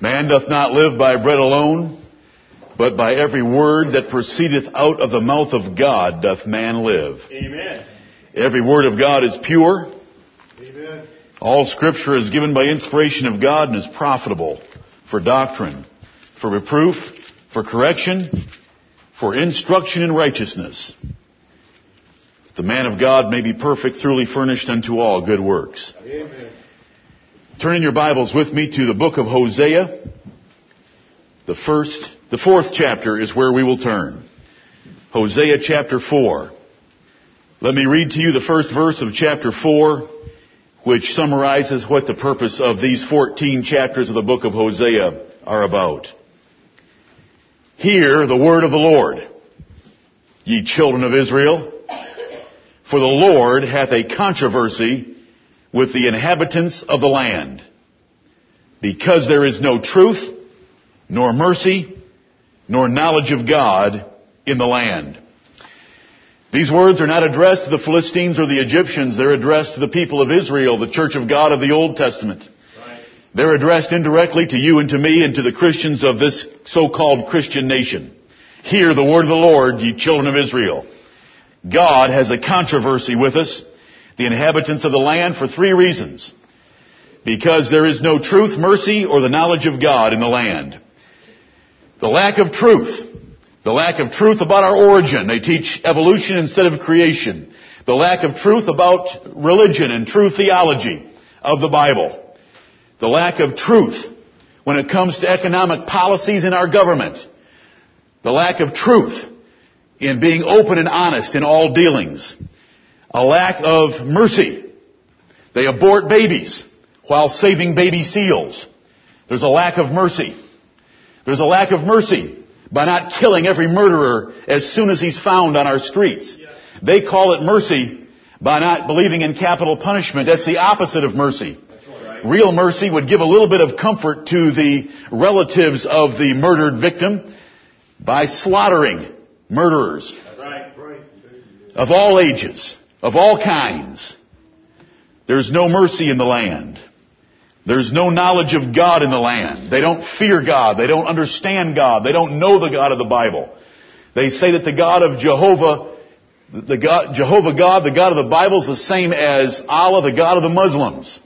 Man doth not live by bread alone, but by every word that proceedeth out of the mouth of God doth man live. Amen. Every word of God is pure. Amen. All scripture is given by inspiration of God and is profitable for doctrine, for reproof, for correction, for instruction in righteousness. The man of God may be perfect, thoroughly furnished unto all good works. Amen. Turn in your Bibles with me to the book of Hosea. The first, the fourth chapter is where we will turn. Hosea chapter 4. Let me read to you the first verse of chapter 4, which summarizes what the purpose of these 14 chapters of the book of Hosea are about. Hear the word of the Lord, ye children of Israel, for the Lord hath a controversy with the inhabitants of the land, because there is no truth, nor mercy, nor knowledge of God in the land. These words are not addressed to the Philistines or the Egyptians, they're addressed to the people of Israel, the church of God of the Old Testament. They're addressed indirectly to you and to me and to the Christians of this so-called Christian nation. Hear the word of the Lord, ye children of Israel. God has a controversy with us the inhabitants of the land for three reasons. Because there is no truth, mercy, or the knowledge of God in the land. The lack of truth. The lack of truth about our origin. They teach evolution instead of creation. The lack of truth about religion and true theology of the Bible. The lack of truth when it comes to economic policies in our government. The lack of truth in being open and honest in all dealings a lack of mercy. They abort babies while saving baby seals. There's a lack of mercy. There's a lack of mercy by not killing every murderer as soon as he's found on our streets. They call it mercy by not believing in capital punishment. That's the opposite of mercy. Real mercy would give a little bit of comfort to the relatives of the murdered victim by slaughtering murderers of all ages of all kinds. There's no mercy in the land. There's no knowledge of God in the land. They don't fear God. They don't understand God. They don't know the God of the Bible. They say that the God of Jehovah, the God, Jehovah God, the God of the Bible is the same as Allah, the God of the Muslims.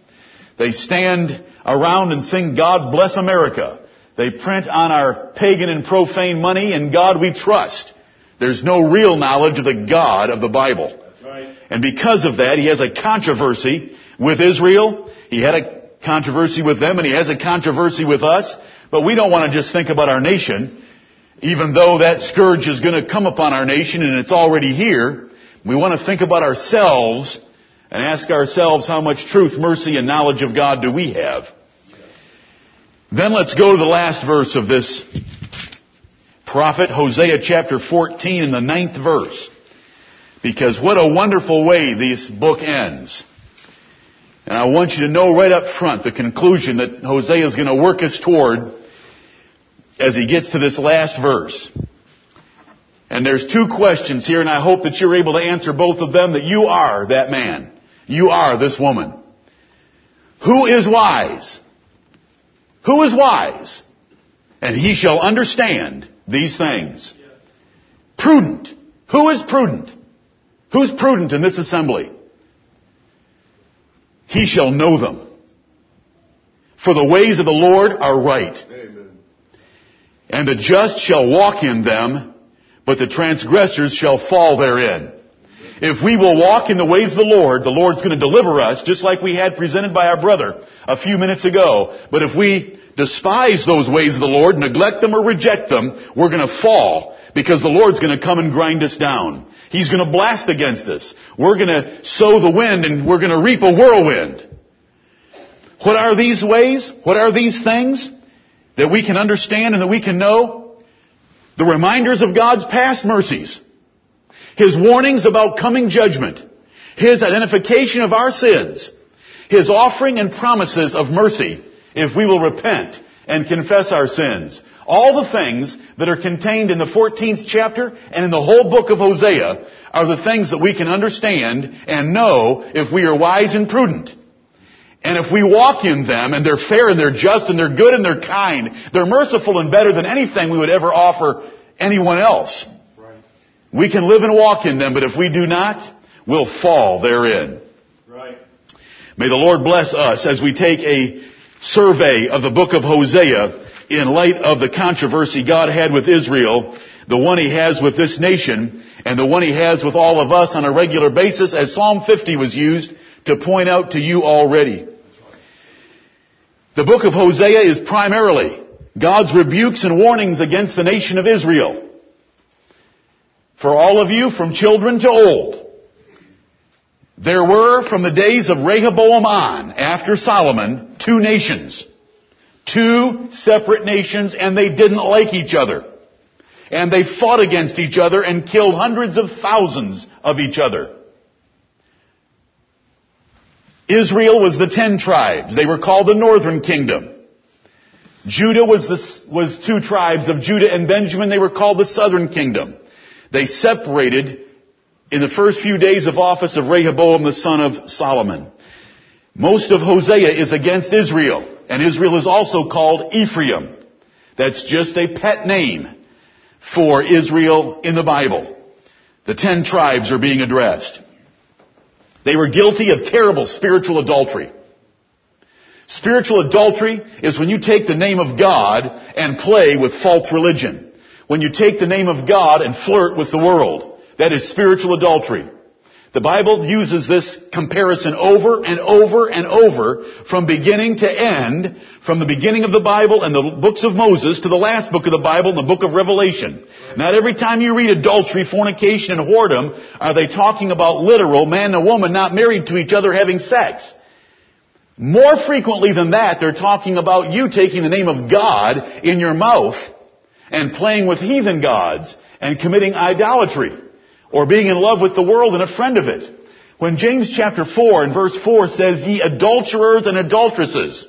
They stand around and sing God bless America. They print on our pagan and profane money in God we trust. There's no real knowledge of the God of the Bible. And because of that, he has a controversy with Israel. He had a controversy with them and he has a controversy with us. But we don't want to just think about our nation. Even though that scourge is going to come upon our nation and it's already here, we want to think about ourselves and ask ourselves how much truth, mercy, and knowledge of God do we have. Then let's go to the last verse of this prophet, Hosea chapter 14 in the ninth verse. Because what a wonderful way this book ends. And I want you to know right up front the conclusion that Hosea is going to work us toward as he gets to this last verse. And there's two questions here and I hope that you're able to answer both of them that you are that man. You are this woman. Who is wise? Who is wise? And he shall understand these things. Prudent. Who is prudent? Who's prudent in this assembly? He shall know them. For the ways of the Lord are right. Amen. And the just shall walk in them, but the transgressors shall fall therein. If we will walk in the ways of the Lord, the Lord's going to deliver us, just like we had presented by our brother a few minutes ago. But if we despise those ways of the Lord, neglect them or reject them, we're going to fall because the Lord's going to come and grind us down. He's going to blast against us. We're going to sow the wind and we're going to reap a whirlwind. What are these ways? What are these things that we can understand and that we can know? The reminders of God's past mercies. His warnings about coming judgment. His identification of our sins. His offering and promises of mercy if we will repent and confess our sins. All the things that are contained in the 14th chapter and in the whole book of Hosea are the things that we can understand and know if we are wise and prudent. And if we walk in them and they're fair and they're just and they're good and they're kind, they're merciful and better than anything we would ever offer anyone else. Right. We can live and walk in them, but if we do not, we'll fall therein. Right. May the Lord bless us as we take a survey of the book of Hosea in light of the controversy God had with Israel, the one he has with this nation, and the one he has with all of us on a regular basis as Psalm 50 was used to point out to you already. The book of Hosea is primarily God's rebukes and warnings against the nation of Israel. For all of you, from children to old, there were from the days of Rehoboam on, after Solomon, two nations. Two separate nations and they didn't like each other. And they fought against each other and killed hundreds of thousands of each other. Israel was the ten tribes. They were called the northern kingdom. Judah was the, was two tribes of Judah and Benjamin. They were called the southern kingdom. They separated in the first few days of office of Rehoboam the son of Solomon. Most of Hosea is against Israel, and Israel is also called Ephraim. That's just a pet name for Israel in the Bible. The ten tribes are being addressed. They were guilty of terrible spiritual adultery. Spiritual adultery is when you take the name of God and play with false religion. When you take the name of God and flirt with the world. That is spiritual adultery. The Bible uses this comparison over and over and over from beginning to end, from the beginning of the Bible and the books of Moses to the last book of the Bible and the book of Revelation. Not every time you read adultery, fornication, and whoredom are they talking about literal man and woman not married to each other having sex. More frequently than that, they're talking about you taking the name of God in your mouth and playing with heathen gods and committing idolatry or being in love with the world and a friend of it. When James chapter 4 and verse 4 says, ye adulterers and adulteresses,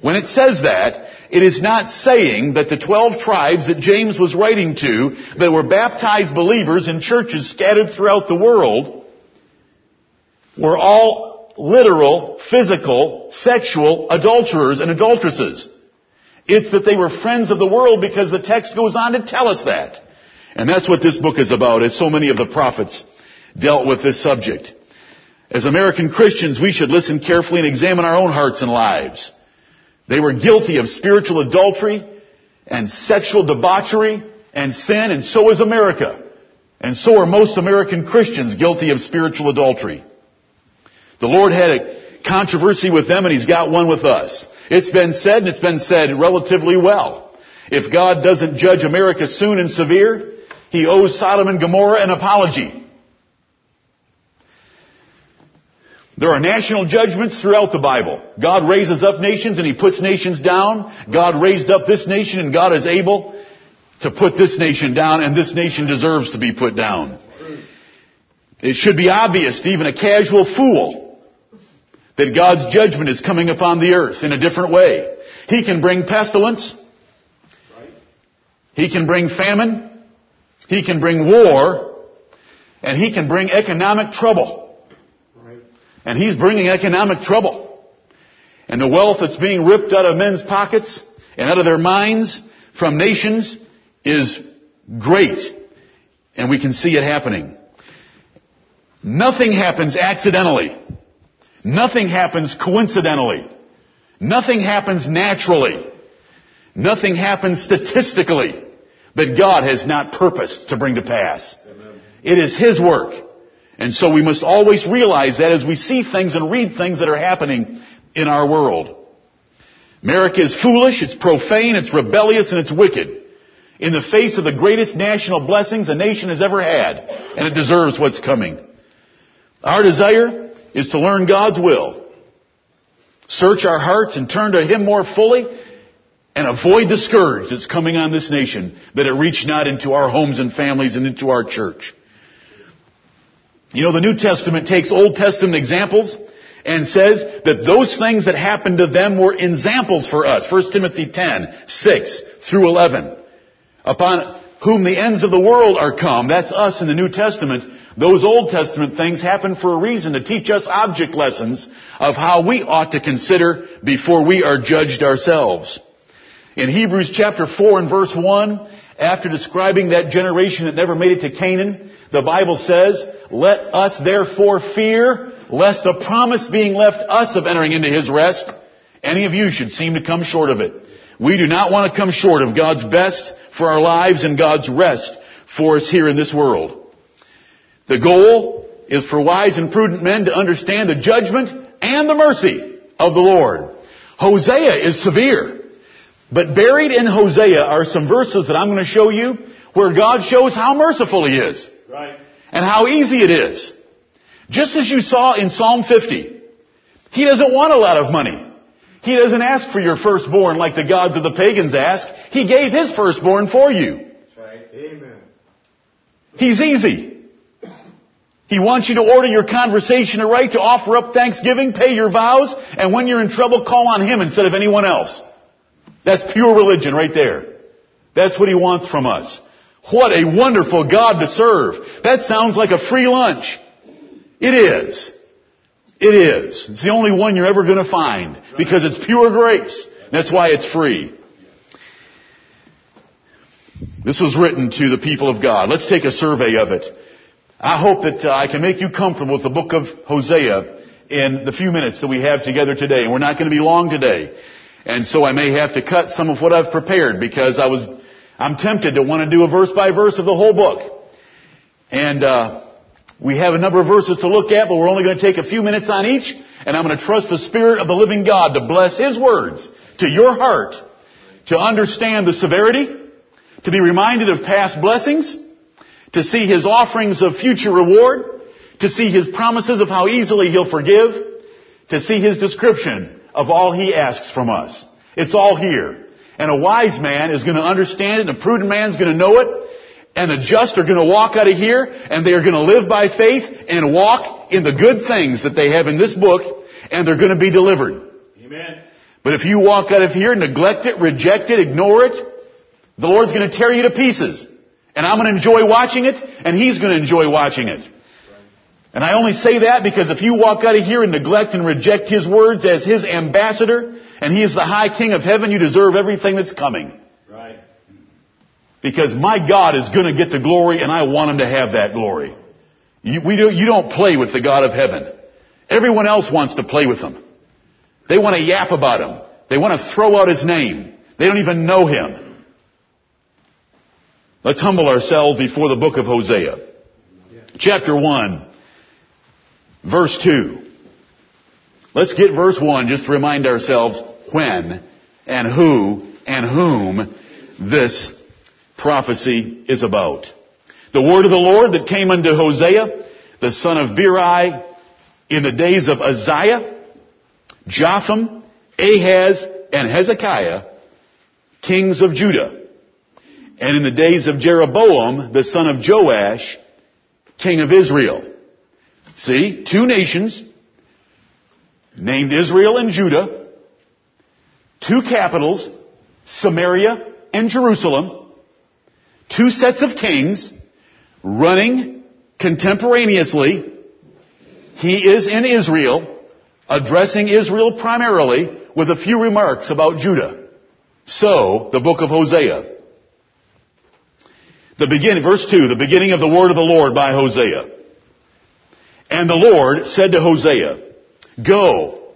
when it says that, it is not saying that the 12 tribes that James was writing to that were baptized believers in churches scattered throughout the world were all literal, physical, sexual adulterers and adulteresses. It's that they were friends of the world because the text goes on to tell us that. And that's what this book is about, as so many of the prophets dealt with this subject. As American Christians, we should listen carefully and examine our own hearts and lives. They were guilty of spiritual adultery and sexual debauchery and sin, and so is America. And so are most American Christians guilty of spiritual adultery. The Lord had a controversy with them and He's got one with us. It's been said and it's been said relatively well. If God doesn't judge America soon and severe, he owes Sodom and Gomorrah an apology. There are national judgments throughout the Bible. God raises up nations and He puts nations down. God raised up this nation and God is able to put this nation down and this nation deserves to be put down. It should be obvious to even a casual fool that God's judgment is coming upon the earth in a different way. He can bring pestilence. He can bring famine. He can bring war, and he can bring economic trouble. Right. And he's bringing economic trouble. And the wealth that's being ripped out of men's pockets and out of their minds from nations is great. And we can see it happening. Nothing happens accidentally. Nothing happens coincidentally. Nothing happens naturally. Nothing happens statistically that God has not purposed to bring to pass. Amen. It is His work. And so we must always realize that as we see things and read things that are happening in our world. America is foolish, it's profane, it's rebellious, and it's wicked. In the face of the greatest national blessings a nation has ever had. And it deserves what's coming. Our desire is to learn God's will. Search our hearts and turn to Him more fully and avoid the scourge that's coming on this nation, that it reach not into our homes and families and into our church. You know, the New Testament takes Old Testament examples and says that those things that happened to them were examples for us. 1 Timothy 10, 6 through 11. Upon whom the ends of the world are come, that's us in the New Testament, Those Old Testament things happen for a reason to teach us object lessons of how we ought to consider before we are judged ourselves. In Hebrews chapter 4 and verse 1, after describing that generation that never made it to Canaan, the Bible says, let us therefore fear lest the promise being left us of entering into his rest, any of you should seem to come short of it. We do not want to come short of God's best for our lives and God's rest for us here in this world. The goal is for wise and prudent men to understand the judgment and the mercy of the Lord. Hosea is severe. But buried in Hosea are some verses that I'm going to show you where God shows how merciful He is. Right. And how easy it is. Just as you saw in Psalm 50. He doesn't want a lot of money. He doesn't ask for your firstborn like the gods of the pagans ask. He gave His firstborn for you. That's right. Amen. He's easy. He wants you to order your conversation aright, to offer up thanksgiving, pay your vows, and when you're in trouble, call on Him instead of anyone else. That's pure religion right there. That's what He wants from us. What a wonderful God to serve. That sounds like a free lunch. It is. It is. It's the only one you're ever going to find because it's pure grace. That's why it's free. This was written to the people of God. Let's take a survey of it. I hope that uh, I can make you comfortable with the book of Hosea in the few minutes that we have together today. And we're not going to be long today. And so I may have to cut some of what I've prepared because I was, I'm tempted to want to do a verse by verse of the whole book. And, uh, we have a number of verses to look at, but we're only going to take a few minutes on each, and I'm going to trust the Spirit of the living God to bless His words to your heart, to understand the severity, to be reminded of past blessings, to see His offerings of future reward, to see His promises of how easily He'll forgive, to see His description of all He asks from us. It's all here. And a wise man is going to understand it, and a prudent man is going to know it, and the just are going to walk out of here and they are going to live by faith and walk in the good things that they have in this book and they're going to be delivered. Amen. But if you walk out of here, neglect it, reject it, ignore it, the Lord's going to tear you to pieces. And I'm going to enjoy watching it and He's going to enjoy watching it. And I only say that because if you walk out of here and neglect and reject His words as His ambassador and He is the high King of heaven, you deserve everything that's coming. Right. Because my God is going to get the glory and I want him to have that glory. You, we do, you don't play with the God of heaven. Everyone else wants to play with him. They want to yap about him. They want to throw out his name. They don't even know him. Let's humble ourselves before the book of Hosea. Chapter 1, verse 2. Let's get verse 1 just to remind ourselves when and who and whom this prophecy is about. The word of the Lord that came unto Hosea, the son of Beeri, in the days of Uzziah, Jotham, Ahaz, and Hezekiah, kings of Judah. And in the days of Jeroboam, the son of Joash, king of Israel. See, two nations, named Israel and Judah, two capitals, Samaria and Jerusalem, two sets of kings running contemporaneously. He is in Israel, addressing Israel primarily with a few remarks about Judah. So, the book of Hosea. The beginning, verse 2, the beginning of the word of the Lord by Hosea. And the Lord said to Hosea, Go,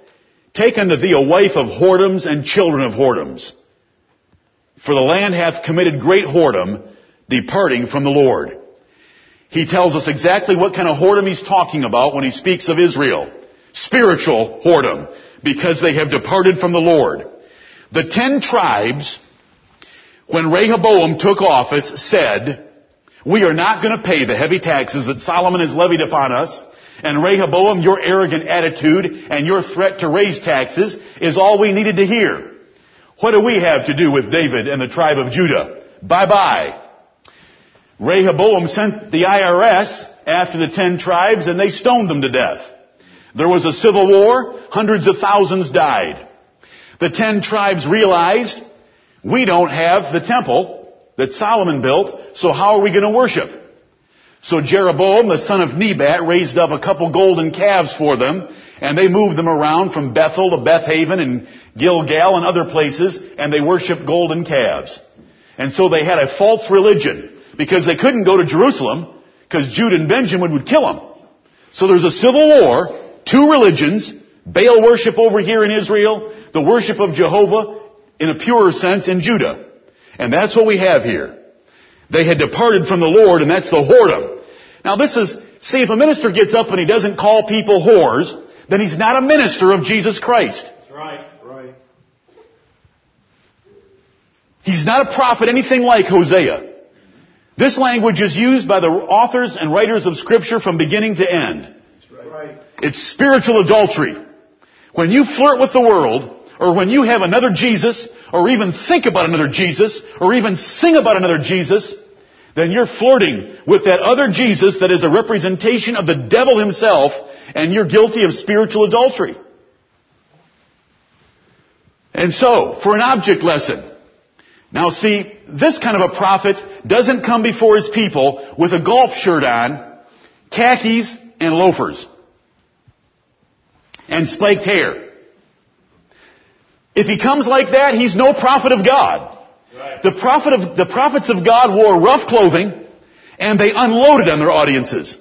take unto thee a wife of whoredoms and children of whoredoms. For the land hath committed great whoredom, departing from the Lord. He tells us exactly what kind of whoredom he's talking about when he speaks of Israel. Spiritual whoredom, because they have departed from the Lord. The ten tribes, when Rehoboam took office, said, we are not going to pay the heavy taxes that Solomon has levied upon us. And Rehoboam, your arrogant attitude and your threat to raise taxes is all we needed to hear. What do we have to do with David and the tribe of Judah? Bye bye. Rehoboam sent the IRS after the ten tribes and they stoned them to death. There was a civil war, hundreds of thousands died. The ten tribes realized, we don't have the temple that Solomon built, so how are we going to worship? So Jeroboam, the son of Nebat, raised up a couple golden calves for them, and they moved them around from Bethel to Bethaven and Gilgal and other places, and they worshiped golden calves. And so they had a false religion, because they couldn't go to Jerusalem, because Jude and Benjamin would kill them. So there's a civil war, two religions, Baal worship over here in Israel, the worship of Jehovah in a purer sense in Judah. And that's what we have here. They had departed from the Lord, and that's the whoredom. Now this is, see, if a minister gets up and he doesn't call people whores, then he's not a minister of Jesus Christ. That's right. Right. He's not a prophet anything like Hosea. This language is used by the authors and writers of scripture from beginning to end. Right. It's spiritual adultery. When you flirt with the world, or when you have another Jesus, or even think about another Jesus, or even sing about another Jesus, then you're flirting with that other Jesus that is a representation of the devil himself, and you're guilty of spiritual adultery. And so, for an object lesson, now see, this kind of a prophet doesn't come before his people with a golf shirt on, khakis, and loafers. And spiked hair. If he comes like that, he's no prophet of God. Right. The prophet of, the prophets of God wore rough clothing and they unloaded on their audiences.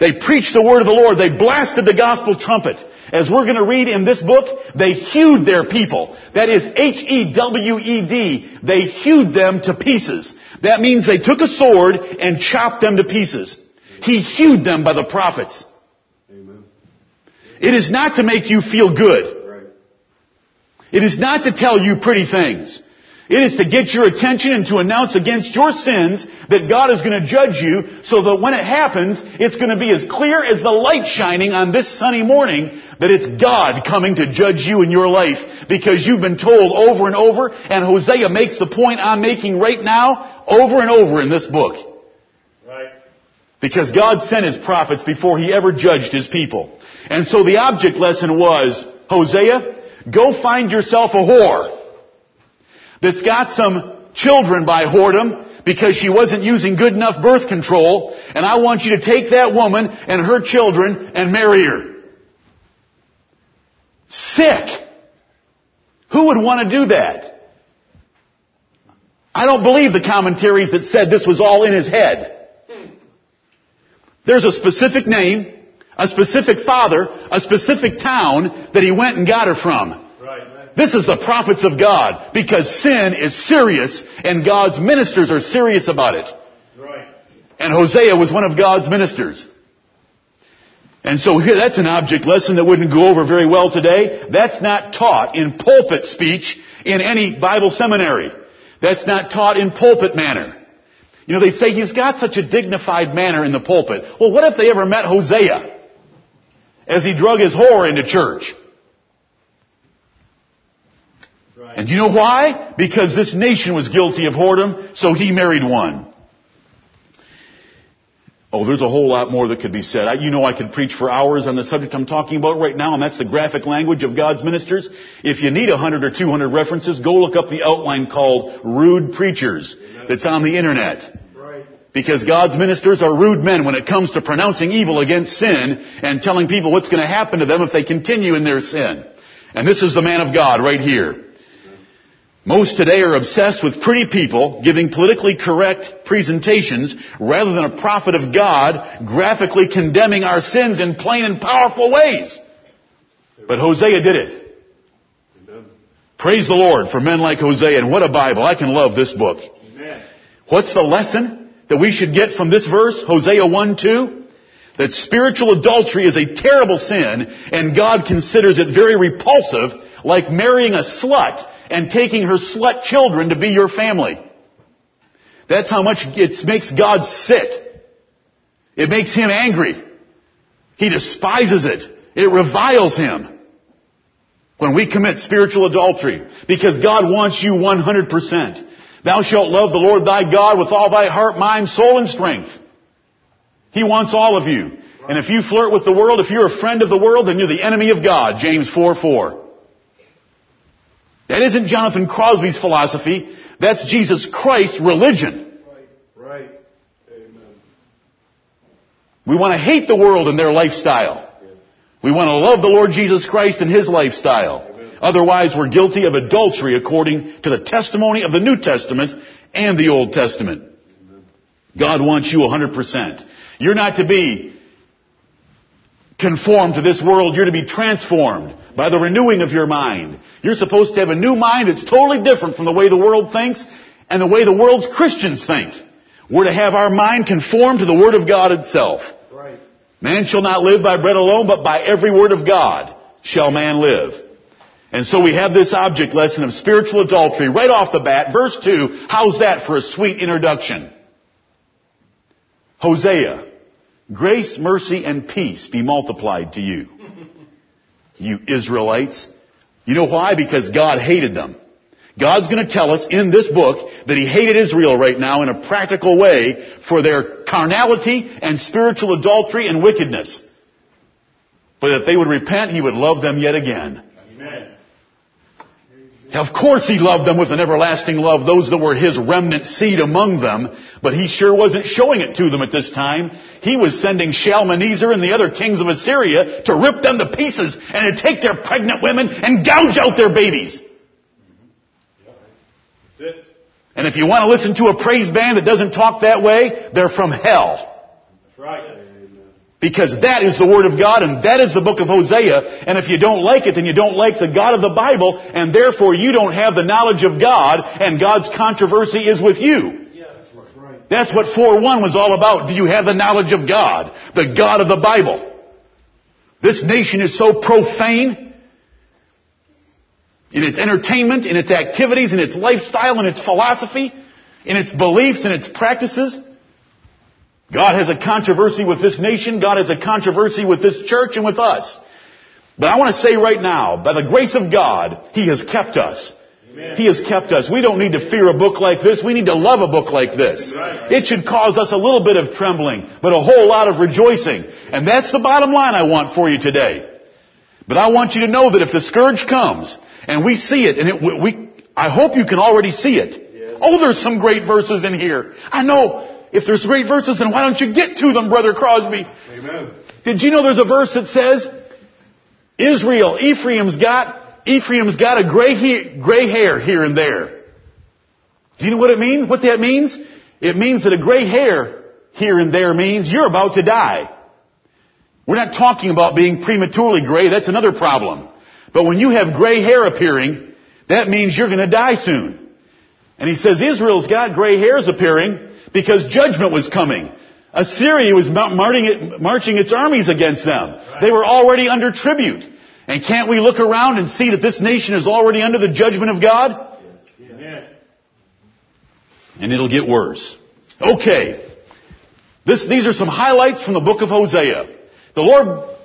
They preached the word of the Lord. They blasted the gospel trumpet. As we're going to read in this book, they hewed their people. That is H-E-W-E-D. They hewed them to pieces. That means they took a sword and chopped them to pieces. He hewed them by the prophets. Amen. It is not to make you feel good. It is not to tell you pretty things. It is to get your attention and to announce against your sins that God is going to judge you so that when it happens, it's going to be as clear as the light shining on this sunny morning that it's God coming to judge you in your life because you've been told over and over and Hosea makes the point I'm making right now over and over in this book. Right. Because God sent His prophets before He ever judged His people. And so the object lesson was, Hosea, go find yourself a whore that's got some children by whoredom because she wasn't using good enough birth control, and I want you to take that woman and her children and marry her. Sick. Who would want to do that? I don't believe the commentaries that said this was all in his head. Hmm. There's a specific name, a specific father, a specific town that he went and got her from. This is the prophets of God because sin is serious and God's ministers are serious about it. Right. And Hosea was one of God's ministers. And so here, that's an object lesson that wouldn't go over very well today. That's not taught in pulpit speech in any Bible seminary. That's not taught in pulpit manner. You know, they say he's got such a dignified manner in the pulpit. Well, what if they ever met Hosea as he drug his whore into church? Right. And you know why? Because this nation was guilty of whoredom, so he married one. Oh, there's a whole lot more that could be said. I, you know I could preach for hours on the subject I'm talking about right now, and that's the graphic language of God's ministers. If you need 100 or 200 references, go look up the outline called Rude Preachers that's on the internet. Because God's ministers are rude men when it comes to pronouncing evil against sin and telling people what's going to happen to them if they continue in their sin. And this is the man of God right here. Most today are obsessed with pretty people giving politically correct presentations rather than a prophet of God graphically condemning our sins in plain and powerful ways. But Hosea did it. Amen. Praise the Lord for men like Hosea and what a Bible. I can love this book. Amen. What's the lesson that we should get from this verse, Hosea 1 2? That spiritual adultery is a terrible sin and God considers it very repulsive like marrying a slut and taking her slut children to be your family. That's how much it makes God sick. It makes Him angry. He despises it. It reviles Him when we commit spiritual adultery because God wants you 100%. Thou shalt love the Lord thy God with all thy heart, mind, soul, and strength. He wants all of you. And if you flirt with the world, if you're a friend of the world, then you're the enemy of God, James 4 4. That isn't Jonathan Crosby's philosophy. That's Jesus Christ's religion. Right. Right. Amen. We want to hate the world and their lifestyle. We want to love the Lord Jesus Christ and His lifestyle. Otherwise, we're guilty of adultery according to the testimony of the New Testament and the Old Testament. God wants you 100%. You're not to be conformed to this world. You're to be transformed by the renewing of your mind. You're supposed to have a new mind that's totally different from the way the world thinks and the way the world's Christians think. We're to have our mind conformed to the Word of God itself. Right. Man shall not live by bread alone, but by every word of God shall man live. And so we have this object lesson of spiritual adultery right off the bat. Verse 2, how's that for a sweet introduction? Hosea, grace, mercy, and peace be multiplied to you. You Israelites. You know why? Because God hated them. God's going to tell us in this book that He hated Israel right now in a practical way for their carnality and spiritual adultery and wickedness. But if they would repent, He would love them yet again. Of course he loved them with an everlasting love, those that were his remnant seed among them, but he sure wasn't showing it to them at this time. He was sending Shalmaneser and the other kings of Assyria to rip them to pieces and to take their pregnant women and gouge out their babies. And if you want to listen to a praise band that doesn't talk that way, they're from hell. That's right. Because that is the Word of God and that is the book of Hosea. And if you don't like it, then you don't like the God of the Bible and therefore you don't have the knowledge of God and God's controversy is with you. That's what 4-1 was all about. Do you have the knowledge of God? The God of the Bible. This nation is so profane in its entertainment, in its activities, in its lifestyle, in its philosophy, in its beliefs, in its practices. God has a controversy with this nation. God has a controversy with this church and with us. But I want to say right now, by the grace of God, He has kept us. Amen. He has kept us. We don't need to fear a book like this. We need to love a book like this. Right. It should cause us a little bit of trembling, but a whole lot of rejoicing. And that's the bottom line I want for you today. But I want you to know that if the scourge comes and we see it, and it, we, I hope you can already see it. Yes. Oh, there's some great verses in here. I know. If there's great verses, then why don't you get to them, Brother Crosby? Amen. Did you know there's a verse that says, Israel, Ephraim's got, Ephraim's got a gray, he- gray hair here and there. Do you know what it means? What that means? It means that a gray hair here and there means you're about to die. We're not talking about being prematurely gray. That's another problem. But when you have gray hair appearing, that means you're going to die soon. And he says Israel's got gray hairs appearing because judgment was coming. Assyria was marching, its armies against them. They were already under tribute. And can't we look around and see that this nation is already under the judgment of God? Amen. And it'll get worse. Okay. This, these are some highlights from the book of Hosea. The Lord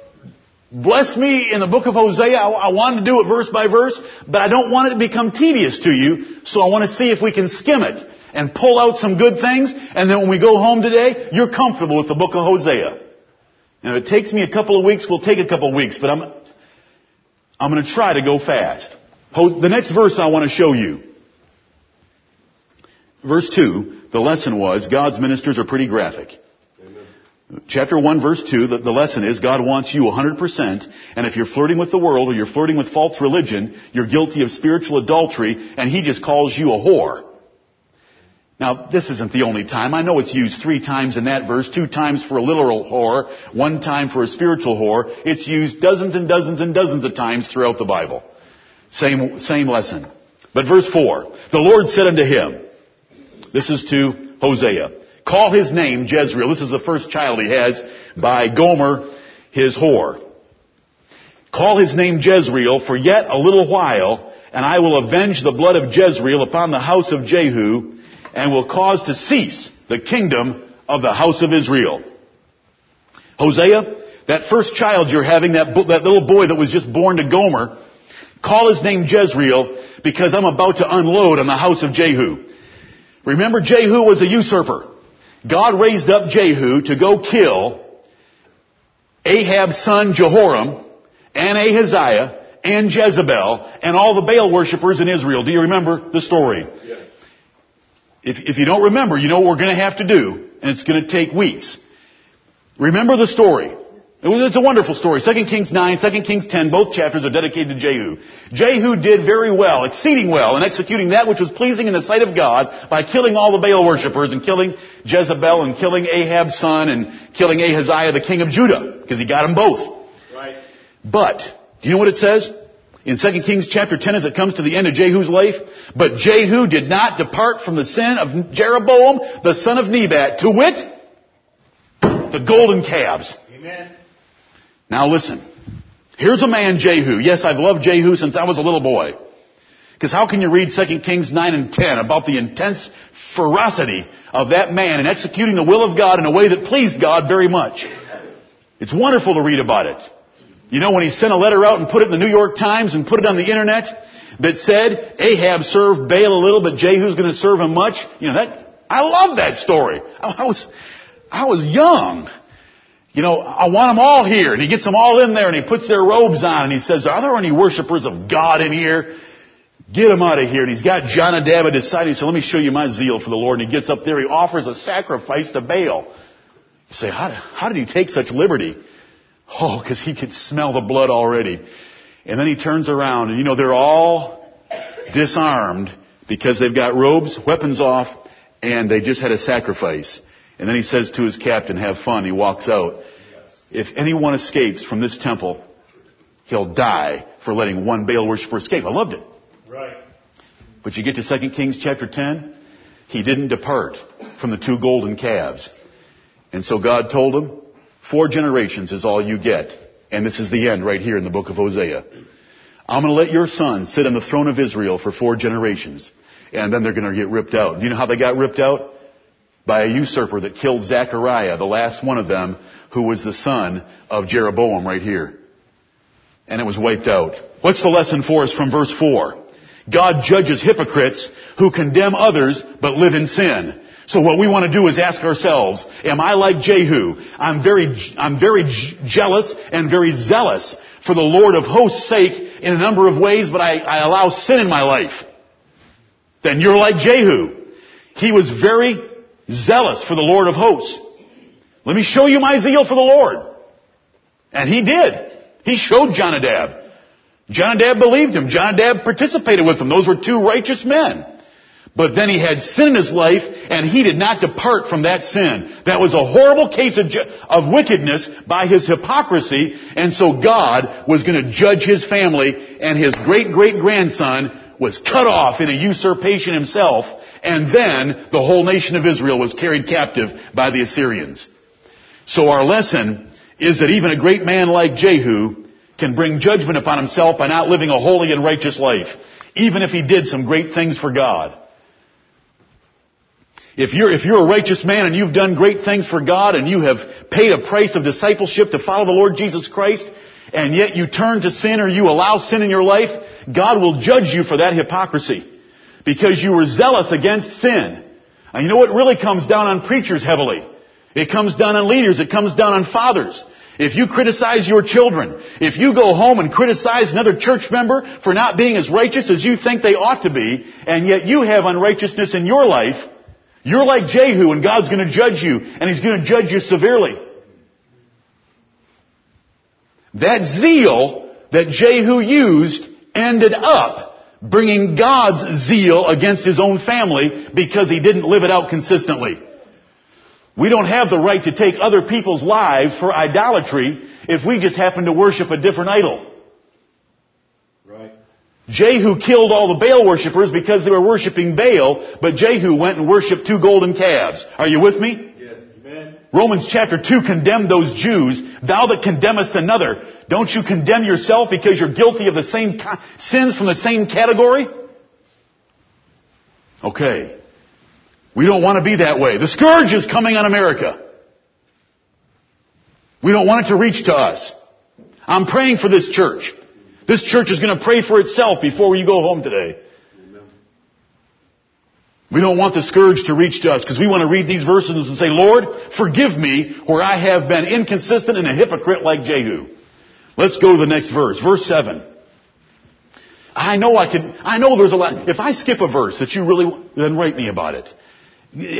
blessed me in the book of Hosea. I, I wanted to do it verse by verse, but I don't want it to become tedious to you, so I want to see if we can skim it and pull out some good things, and then when we go home today, you're comfortable with the book of Hosea. Now, if it takes me a couple of weeks, we'll take a couple of weeks, but I'm, I'm going to try to go fast. The next verse I want to show you. Verse 2, the lesson was God's ministers are pretty graphic. Chapter 1 verse 2, the, the lesson is God wants you 100%, and if you're flirting with the world or you're flirting with false religion, you're guilty of spiritual adultery, and He just calls you a whore. Now, this isn't the only time. I know it's used three times in that verse, two times for a literal whore, one time for a spiritual whore. It's used dozens and dozens and dozens of times throughout the Bible. Same, same lesson. But verse 4, the Lord said unto him, this is to Hosea, call his name Jezreel. This is the first child he has by Gomer, his whore. Call his name Jezreel for yet a little while, and I will avenge the blood of Jezreel upon the house of Jehu, and will cause to cease the kingdom of the house of Israel. Hosea, that first child you're having, that, bo- that little boy that was just born to Gomer, call his name Jezreel because I'm about to unload on the house of Jehu. Remember Jehu was a usurper. God raised up Jehu to go kill Ahab's son Jehoram and Ahaziah and Jezebel and all the Baal worshippers in Israel. Do you remember the story? If, if you don't remember, you know what we're going to have to do, and it's going to take weeks. Remember the story. It was, it's a wonderful story. 2 Kings 9, 2 Kings 10, both chapters are dedicated to Jehu. Jehu did very well, exceeding well, in executing that which was pleasing in the sight of God by killing all the Baal worshippers and killing Jezebel and killing Ahab's son and killing Ahaziah the king of Judah, because he got them both. Right. But, do you know what it says? In 2 Kings chapter 10 as it comes to the end of Jehu's life, but Jehu did not depart from the sin of Jeroboam, the son of Nebat, to wit, the golden calves. Amen. Now listen. Here's a man, Jehu. Yes, I've loved Jehu since I was a little boy. Because how can you read 2 Kings 9 and 10 about the intense ferocity of that man in executing the will of God in a way that pleased God very much? It's wonderful to read about it. You know, when he sent a letter out and put it in the New York Times and put it on the internet that said, Ahab served Baal a little, but Jehu's gonna serve him much. You know, that, I love that story. I, I was, I was young. You know, I want them all here. And he gets them all in there and he puts their robes on and he says, are there any worshipers of God in here? Get them out of here. And he's got Jonadab at his side. He said, let me show you my zeal for the Lord. And he gets up there. He offers a sacrifice to Baal. You say, how, how did he take such liberty? Oh, because he could smell the blood already. And then he turns around and you know, they're all disarmed because they've got robes, weapons off, and they just had a sacrifice. And then he says to his captain, have fun. He walks out. If anyone escapes from this temple, he'll die for letting one Baal worshiper escape. I loved it. Right. But you get to 2 Kings chapter 10, he didn't depart from the two golden calves. And so God told him, four generations is all you get. And this is the end right here in the book of Hosea. I'm going to let your son sit on the throne of Israel for four generations. And then they're going to get ripped out. Do you know how they got ripped out? By a usurper that killed Zechariah, the last one of them, who was the son of Jeroboam right here. And it was wiped out. What's the lesson for us from verse 4? God judges hypocrites who condemn others but live in sin. So what we want to do is ask ourselves, am I like Jehu? I'm very, I'm very jealous and very zealous for the Lord of hosts' sake in a number of ways, but I, I allow sin in my life. Then you're like Jehu. He was very zealous for the Lord of hosts. Let me show you my zeal for the Lord. And he did. He showed Jonadab. Jonadab believed him. Jonadab participated with him. Those were two righteous men. But then he had sin in his life and he did not depart from that sin. That was a horrible case of, ju- of wickedness by his hypocrisy and so God was going to judge his family and his great great grandson was cut off in a usurpation himself and then the whole nation of Israel was carried captive by the Assyrians. So our lesson is that even a great man like Jehu can bring judgment upon himself by not living a holy and righteous life, even if he did some great things for God. If you're, if you're a righteous man and you've done great things for God and you have paid a price of discipleship to follow the Lord Jesus Christ, and yet you turn to sin or you allow sin in your life, God will judge you for that hypocrisy. Because you were zealous against sin. And you know what really comes down on preachers heavily? It comes down on leaders. It comes down on fathers. If you criticize your children, if you go home and criticize another church member for not being as righteous as you think they ought to be, and yet you have unrighteousness in your life, you're like Jehu and God's going to judge you, and He's going to judge you severely. That zeal that Jehu used ended up bringing God's zeal against his own family because he didn't live it out consistently. We don't have the right to take other people's lives for idolatry if we just happen to worship a different idol. Jehu killed all the Baal worshippers because they were worshiping Baal, but Jehu went and worshiped two golden calves. Are you with me? Yes. Amen. Romans chapter 2 condemned those Jews. Thou that condemnest another, don't you condemn yourself because you're guilty of the same co- sins from the same category? Okay. We don't want to be that way. The scourge is coming on America. We don't want it to reach to us. I'm praying for this church. This church is going to pray for itself before you go home today. We don't want the scourge to reach to us because we want to read these verses and say, Lord, forgive me where I have been inconsistent and a hypocrite like Jehu. Let's go to the next verse. Verse 7. I know I could, I know there's a lot, if I skip a verse that you really, then write me about it.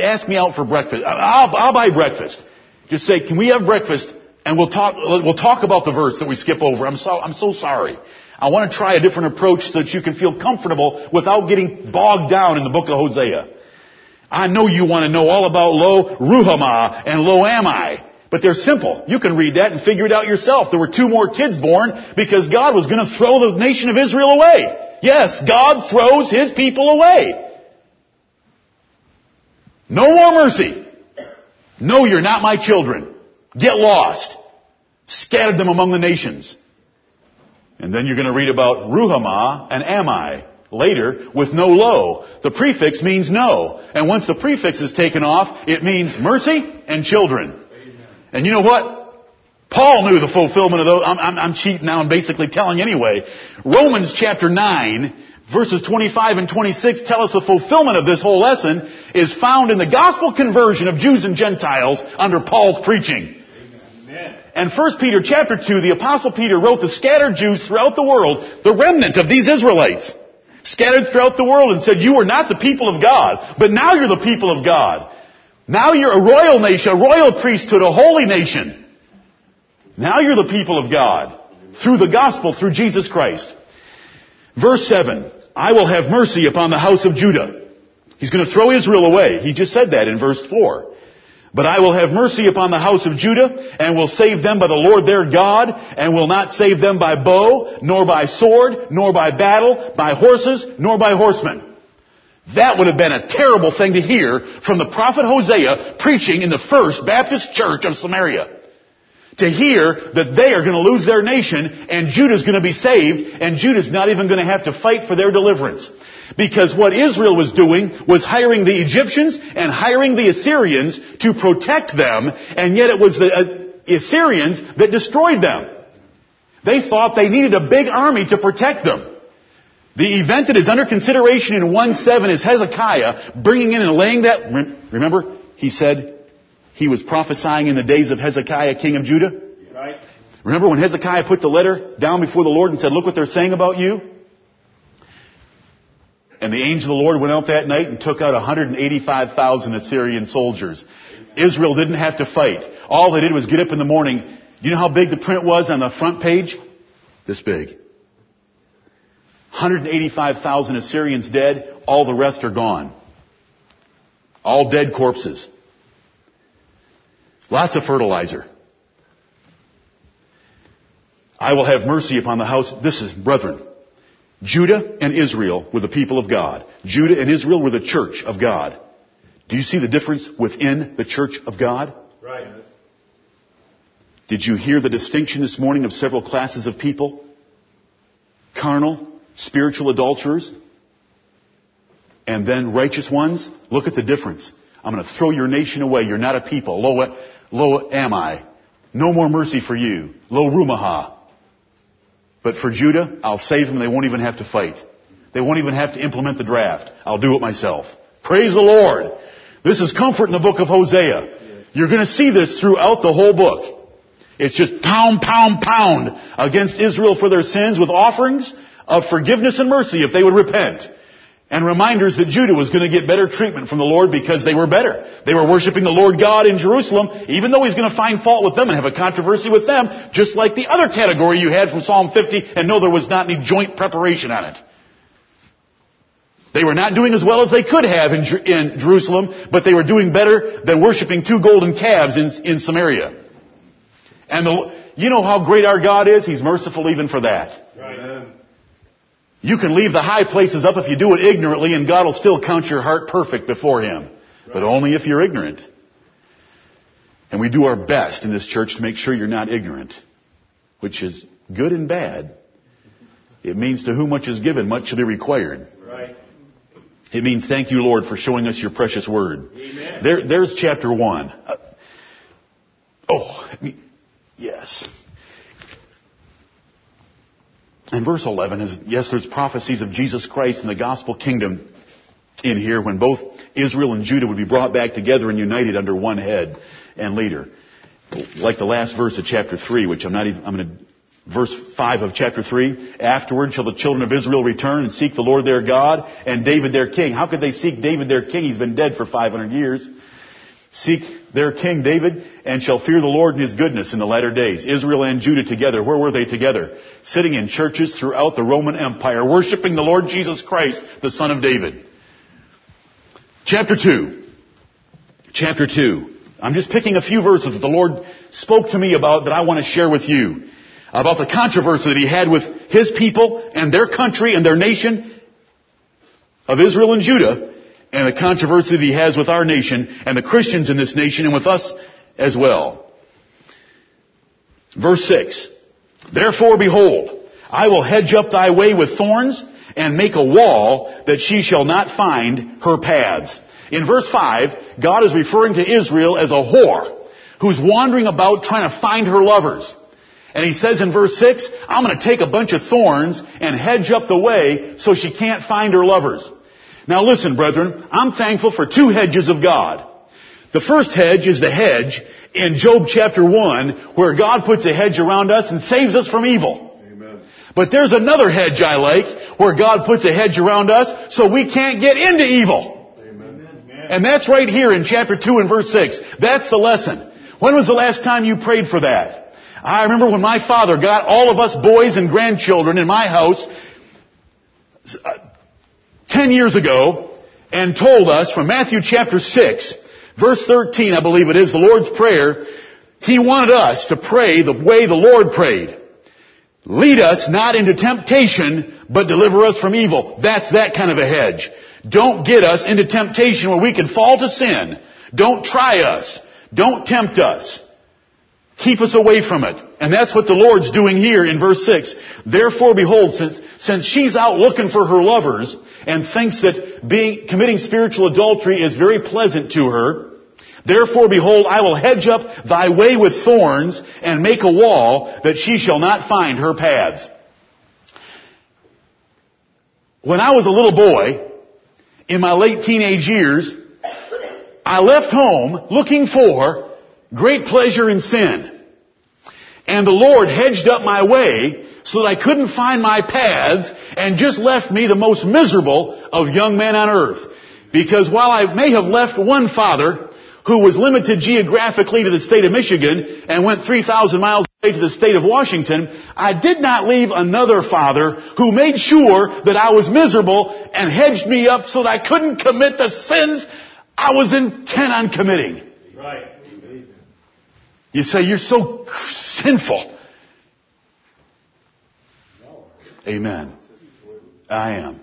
Ask me out for breakfast. I'll, I'll buy breakfast. Just say, can we have breakfast? And we'll talk, we'll talk about the verse that we skip over. I'm so, I'm so sorry. I want to try a different approach so that you can feel comfortable without getting bogged down in the book of Hosea. I know you want to know all about lo ruhamah and lo ammi. But they're simple. You can read that and figure it out yourself. There were two more kids born because God was going to throw the nation of Israel away. Yes, God throws His people away. No more mercy. No, you're not my children. Get lost. Scattered them among the nations. And then you're going to read about Ruhamah and Ammi later with no lo. The prefix means no. And once the prefix is taken off, it means mercy and children. Amen. And you know what? Paul knew the fulfillment of those. I'm, I'm, I'm cheating now and basically telling anyway. Romans chapter 9 verses 25 and 26 tell us the fulfillment of this whole lesson is found in the gospel conversion of Jews and Gentiles under Paul's preaching. Amen. And 1 Peter chapter 2, the apostle Peter wrote the scattered Jews throughout the world, the remnant of these Israelites, scattered throughout the world and said, you are not the people of God, but now you're the people of God. Now you're a royal nation, a royal priesthood, a holy nation. Now you're the people of God through the gospel, through Jesus Christ. Verse 7. I will have mercy upon the house of Judah. He's going to throw Israel away. He just said that in verse 4. But I will have mercy upon the house of Judah, and will save them by the Lord their God, and will not save them by bow, nor by sword, nor by battle, by horses, nor by horsemen. That would have been a terrible thing to hear from the prophet Hosea preaching in the first Baptist church of Samaria to hear that they are going to lose their nation and Judah's going to be saved and Judah's not even going to have to fight for their deliverance. Because what Israel was doing was hiring the Egyptians and hiring the Assyrians to protect them and yet it was the uh, Assyrians that destroyed them. They thought they needed a big army to protect them. The event that is under consideration in 1-7 is Hezekiah bringing in and laying that, remember, he said, he was prophesying in the days of Hezekiah, king of Judah. Right. Remember when Hezekiah put the letter down before the Lord and said, look what they're saying about you? And the angel of the Lord went out that night and took out 185,000 Assyrian soldiers. Israel didn't have to fight. All they did was get up in the morning. You know how big the print was on the front page? This big. 185,000 Assyrians dead, all the rest are gone. All dead corpses. Lots of fertilizer. I will have mercy upon the house. This is, brethren, Judah and Israel were the people of God. Judah and Israel were the church of God. Do you see the difference within the church of God? Right. Did you hear the distinction this morning of several classes of people? Carnal, spiritual adulterers, and then righteous ones? Look at the difference. I'm going to throw your nation away. You're not a people. Lo, lo ammi. No more mercy for you. Lo ruhamah. But for Judah, I'll save them. They won't even have to fight. They won't even have to implement the draft. I'll do it myself. Praise the Lord. This is comfort in the book of Hosea. You're going to see this throughout the whole book. It's just pound, pound, pound against Israel for their sins with offerings of forgiveness and mercy if they would repent. And reminders that Judah was going to get better treatment from the Lord because they were better. They were worshiping the Lord God in Jerusalem, even though He's going to find fault with them and have a controversy with them, just like the other category you had from Psalm 50, and no, there was not any joint preparation on it. They were not doing as well as they could have in, in Jerusalem, but they were doing better than worshiping two golden calves in, in Samaria. And the, you know how great our God is? He's merciful even for that. Right. You can leave the high places up if you do it ignorantly and God will still count your heart perfect before Him. Right. But only if you're ignorant. And we do our best in this church to make sure you're not ignorant. Which is good and bad. It means to whom much is given, much shall be required. Right. It means thank you, Lord, for showing us your precious word. Amen. There, there's chapter one. Uh, oh, yes. And verse 11 is, yes, there's prophecies of Jesus Christ and the gospel kingdom in here when both Israel and Judah would be brought back together and united under one head and leader. Like the last verse of chapter 3, which I'm not even, I'm going to, verse 5 of chapter 3. Afterward shall the children of Israel return and seek the Lord their God and David their king. How could they seek David their king? He's been dead for 500 years. Seek their king David and shall fear the Lord and his goodness in the latter days. Israel and Judah together. Where were they together? Sitting in churches throughout the Roman Empire, worshiping the Lord Jesus Christ, the son of David. Chapter 2. Chapter 2. I'm just picking a few verses that the Lord spoke to me about that I want to share with you. About the controversy that he had with his people and their country and their nation of Israel and Judah and the controversy that he has with our nation and the Christians in this nation and with us as well. Verse 6. Therefore behold, I will hedge up thy way with thorns and make a wall that she shall not find her paths. In verse 5, God is referring to Israel as a whore who's wandering about trying to find her lovers. And he says in verse 6, I'm going to take a bunch of thorns and hedge up the way so she can't find her lovers. Now listen, brethren, I'm thankful for two hedges of God. The first hedge is the hedge in Job chapter 1 where God puts a hedge around us and saves us from evil. Amen. But there's another hedge I like where God puts a hedge around us so we can't get into evil. Amen. And that's right here in chapter 2 and verse 6. That's the lesson. When was the last time you prayed for that? I remember when my father got all of us boys and grandchildren in my house 10 years ago and told us from Matthew chapter 6, verse 13, I believe it is, the Lord's Prayer, He wanted us to pray the way the Lord prayed. Lead us not into temptation, but deliver us from evil. That's that kind of a hedge. Don't get us into temptation where we can fall to sin. Don't try us. Don't tempt us. Keep us away from it. And that's what the Lord's doing here in verse 6. Therefore behold, since, since she's out looking for her lovers and thinks that being, committing spiritual adultery is very pleasant to her, therefore behold, I will hedge up thy way with thorns and make a wall that she shall not find her paths. When I was a little boy, in my late teenage years, I left home looking for great pleasure in sin. And the Lord hedged up my way so that I couldn't find my paths and just left me the most miserable of young men on earth. Because while I may have left one father who was limited geographically to the state of Michigan and went 3,000 miles away to the state of Washington, I did not leave another father who made sure that I was miserable and hedged me up so that I couldn't commit the sins I was intent on committing. Right. You say, you're so sinful. Amen. I am.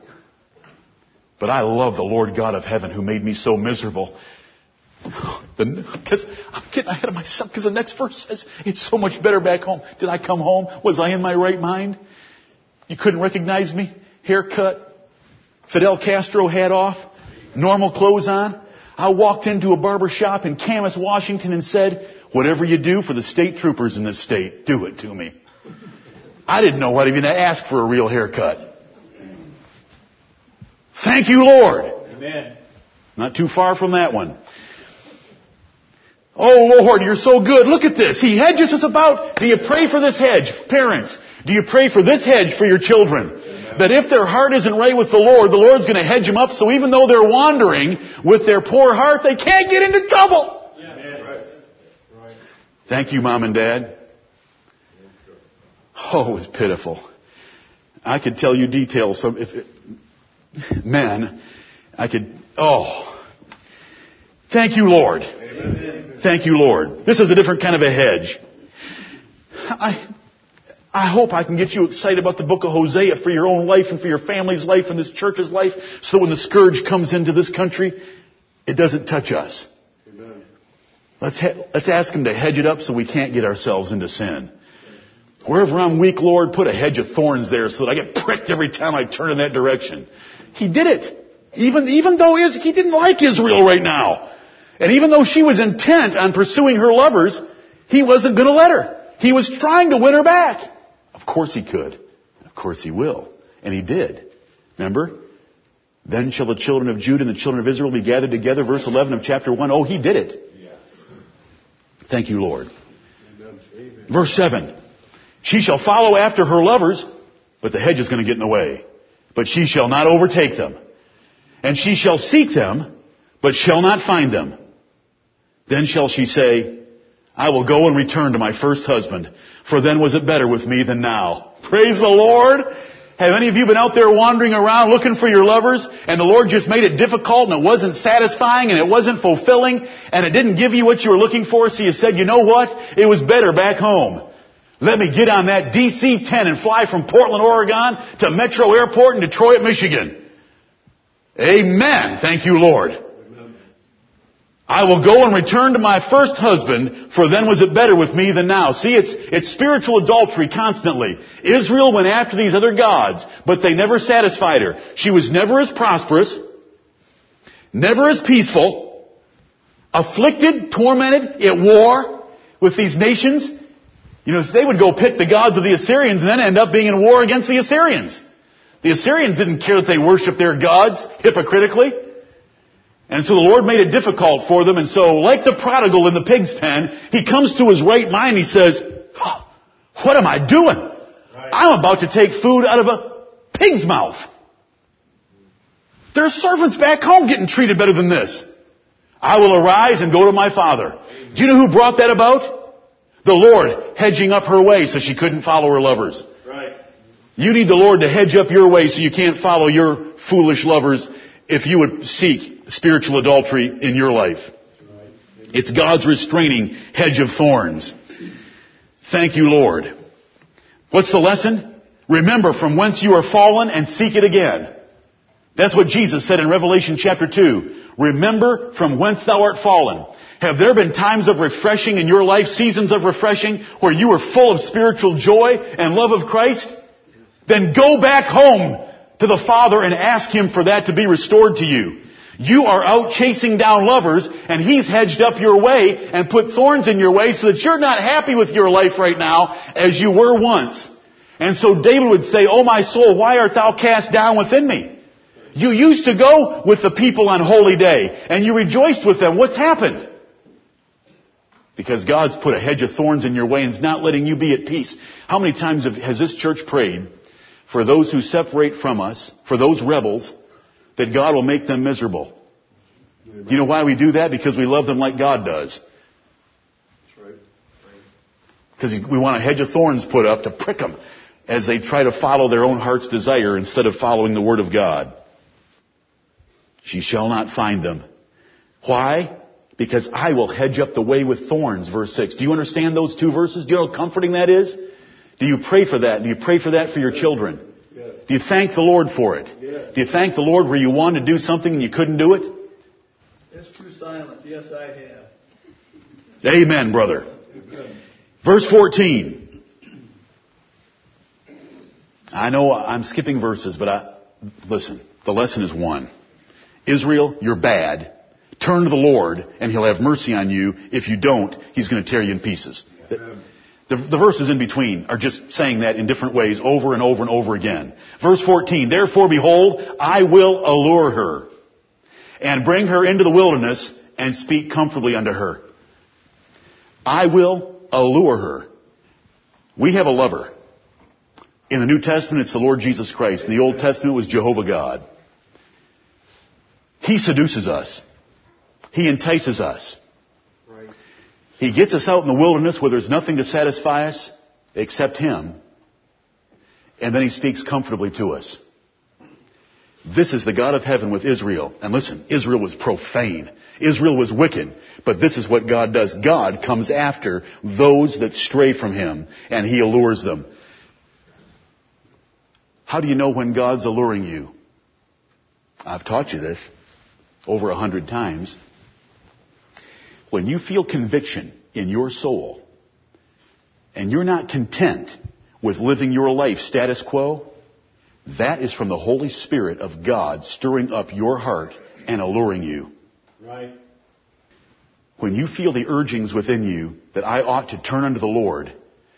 But I love the Lord God of heaven who made me so miserable. Because I'm getting ahead of myself because the next verse says it's so much better back home. Did I come home? Was I in my right mind? You couldn't recognize me? Haircut, Fidel Castro hat off, normal clothes on. I walked into a barber shop in Camas, Washington and said, whatever you do for the state troopers in this state, do it to me. I didn't know what even to ask for a real haircut. Thank you, Lord. Amen. Not too far from that one. Oh Lord, you're so good. Look at this. He hedges us about. Do you pray for this hedge? Parents, do you pray for this hedge for your children? That if their heart isn't right with the Lord, the Lord's going to hedge them up so even though they're wandering with their poor heart, they can't get into trouble. Yeah. Right. Right. Thank you, Mom and Dad. Oh, it was pitiful. I could tell you details. Some, if it, men, I could, oh. Thank you, Lord. Thank you, Lord. This is a different kind of a hedge. I, I hope I can get you excited about the book of Hosea for your own life and for your family's life and this church's life so when the scourge comes into this country, it doesn't touch us. Amen. Let's, ha- let's ask Him to hedge it up so we can't get ourselves into sin. Wherever I'm weak, Lord, put a hedge of thorns there so that I get pricked every time I turn in that direction. He did it. Even, even though Is- he didn't like Israel right now. And even though she was intent on pursuing her lovers, he wasn't going to let her. He was trying to win her back. Of course he could. Of course he will. And he did. Remember? Then shall the children of Judah and the children of Israel be gathered together. Verse 11 of chapter 1. Oh, he did it. Yes. Thank you, Lord. Amen. Verse 7. She shall follow after her lovers, but the hedge is going to get in the way. But she shall not overtake them. And she shall seek them, but shall not find them. Then shall she say, I will go and return to my first husband, for then was it better with me than now. Praise the Lord! Have any of you been out there wandering around looking for your lovers and the Lord just made it difficult and it wasn't satisfying and it wasn't fulfilling and it didn't give you what you were looking for so you said, you know what? It was better back home. Let me get on that DC-10 and fly from Portland, Oregon to Metro Airport in Detroit, Michigan. Amen. Thank you, Lord. I will go and return to my first husband, for then was it better with me than now. See, it's, it's spiritual adultery constantly. Israel went after these other gods, but they never satisfied her. She was never as prosperous, never as peaceful, afflicted, tormented, at war with these nations. You know, they would go pick the gods of the Assyrians and then end up being in war against the Assyrians. The Assyrians didn't care that they worshiped their gods hypocritically. And so the Lord made it difficult for them, and so, like the prodigal in the pig's pen, he comes to his right mind and he says, oh, what am I doing? Right. I'm about to take food out of a pig's mouth. There's servants back home getting treated better than this. I will arise and go to my father. Do you know who brought that about? The Lord hedging up her way so she couldn't follow her lovers. Right. You need the Lord to hedge up your way so you can't follow your foolish lovers if you would seek spiritual adultery in your life. Right. It's God's restraining hedge of thorns. Thank you, Lord. What's the lesson? Remember from whence you are fallen and seek it again. That's what Jesus said in Revelation chapter 2. Remember from whence thou art fallen. Have there been times of refreshing in your life, seasons of refreshing, where you were full of spiritual joy and love of Christ? Then go back home to the Father and ask Him for that to be restored to you. You are out chasing down lovers and He's hedged up your way and put thorns in your way so that you're not happy with your life right now as you were once. And so David would say, Oh my soul, why art thou cast down within me? You used to go with the people on holy day and you rejoiced with them. What's happened? Because God's put a hedge of thorns in your way and is not letting you be at peace. How many times has this church prayed for those who separate from us, for those rebels, that God will make them miserable. Amen. You know why we do that? Because we love them like God does. Because we want a hedge of thorns put up to prick them as they try to follow their own heart's desire instead of following the Word of God. She shall not find them. Why? Because I will hedge up the way with thorns, verse 6. Do you understand those two verses? Do you know how comforting that is? Do you pray for that? Do you pray for that for your children? Do you thank the Lord for it? Do you thank the Lord where you wanted to do something and you couldn't do it? It's true silent. Yes, I have. Amen, brother. Verse 14. I know I'm skipping verses, but I, listen, the lesson is one. Israel, you're bad. Turn to the Lord and He'll have mercy on you. If you don't, He's going to tear you in pieces. Amen. The, the, verses in between are just saying that in different ways over and over and over again. Verse 14, therefore behold, I will allure her and bring her into the wilderness and speak comfortably unto her. I will allure her. We have a lover. In the New Testament, it's the Lord Jesus Christ. In the Old Testament, it was Jehovah God. He seduces us. He entices us. He gets us out in the wilderness where there's nothing to satisfy us except Him. And then He speaks comfortably to us. This is the God of heaven with Israel. And listen, Israel was profane. Israel was wicked. But this is what God does. God comes after those that stray from Him and He allures them. How do you know when God's alluring you? I've taught you this over a hundred times. When you feel conviction in your soul and you're not content with living your life status quo, that is from the Holy Spirit of God stirring up your heart and alluring you. Right. When you feel the urgings within you that I ought to turn unto the Lord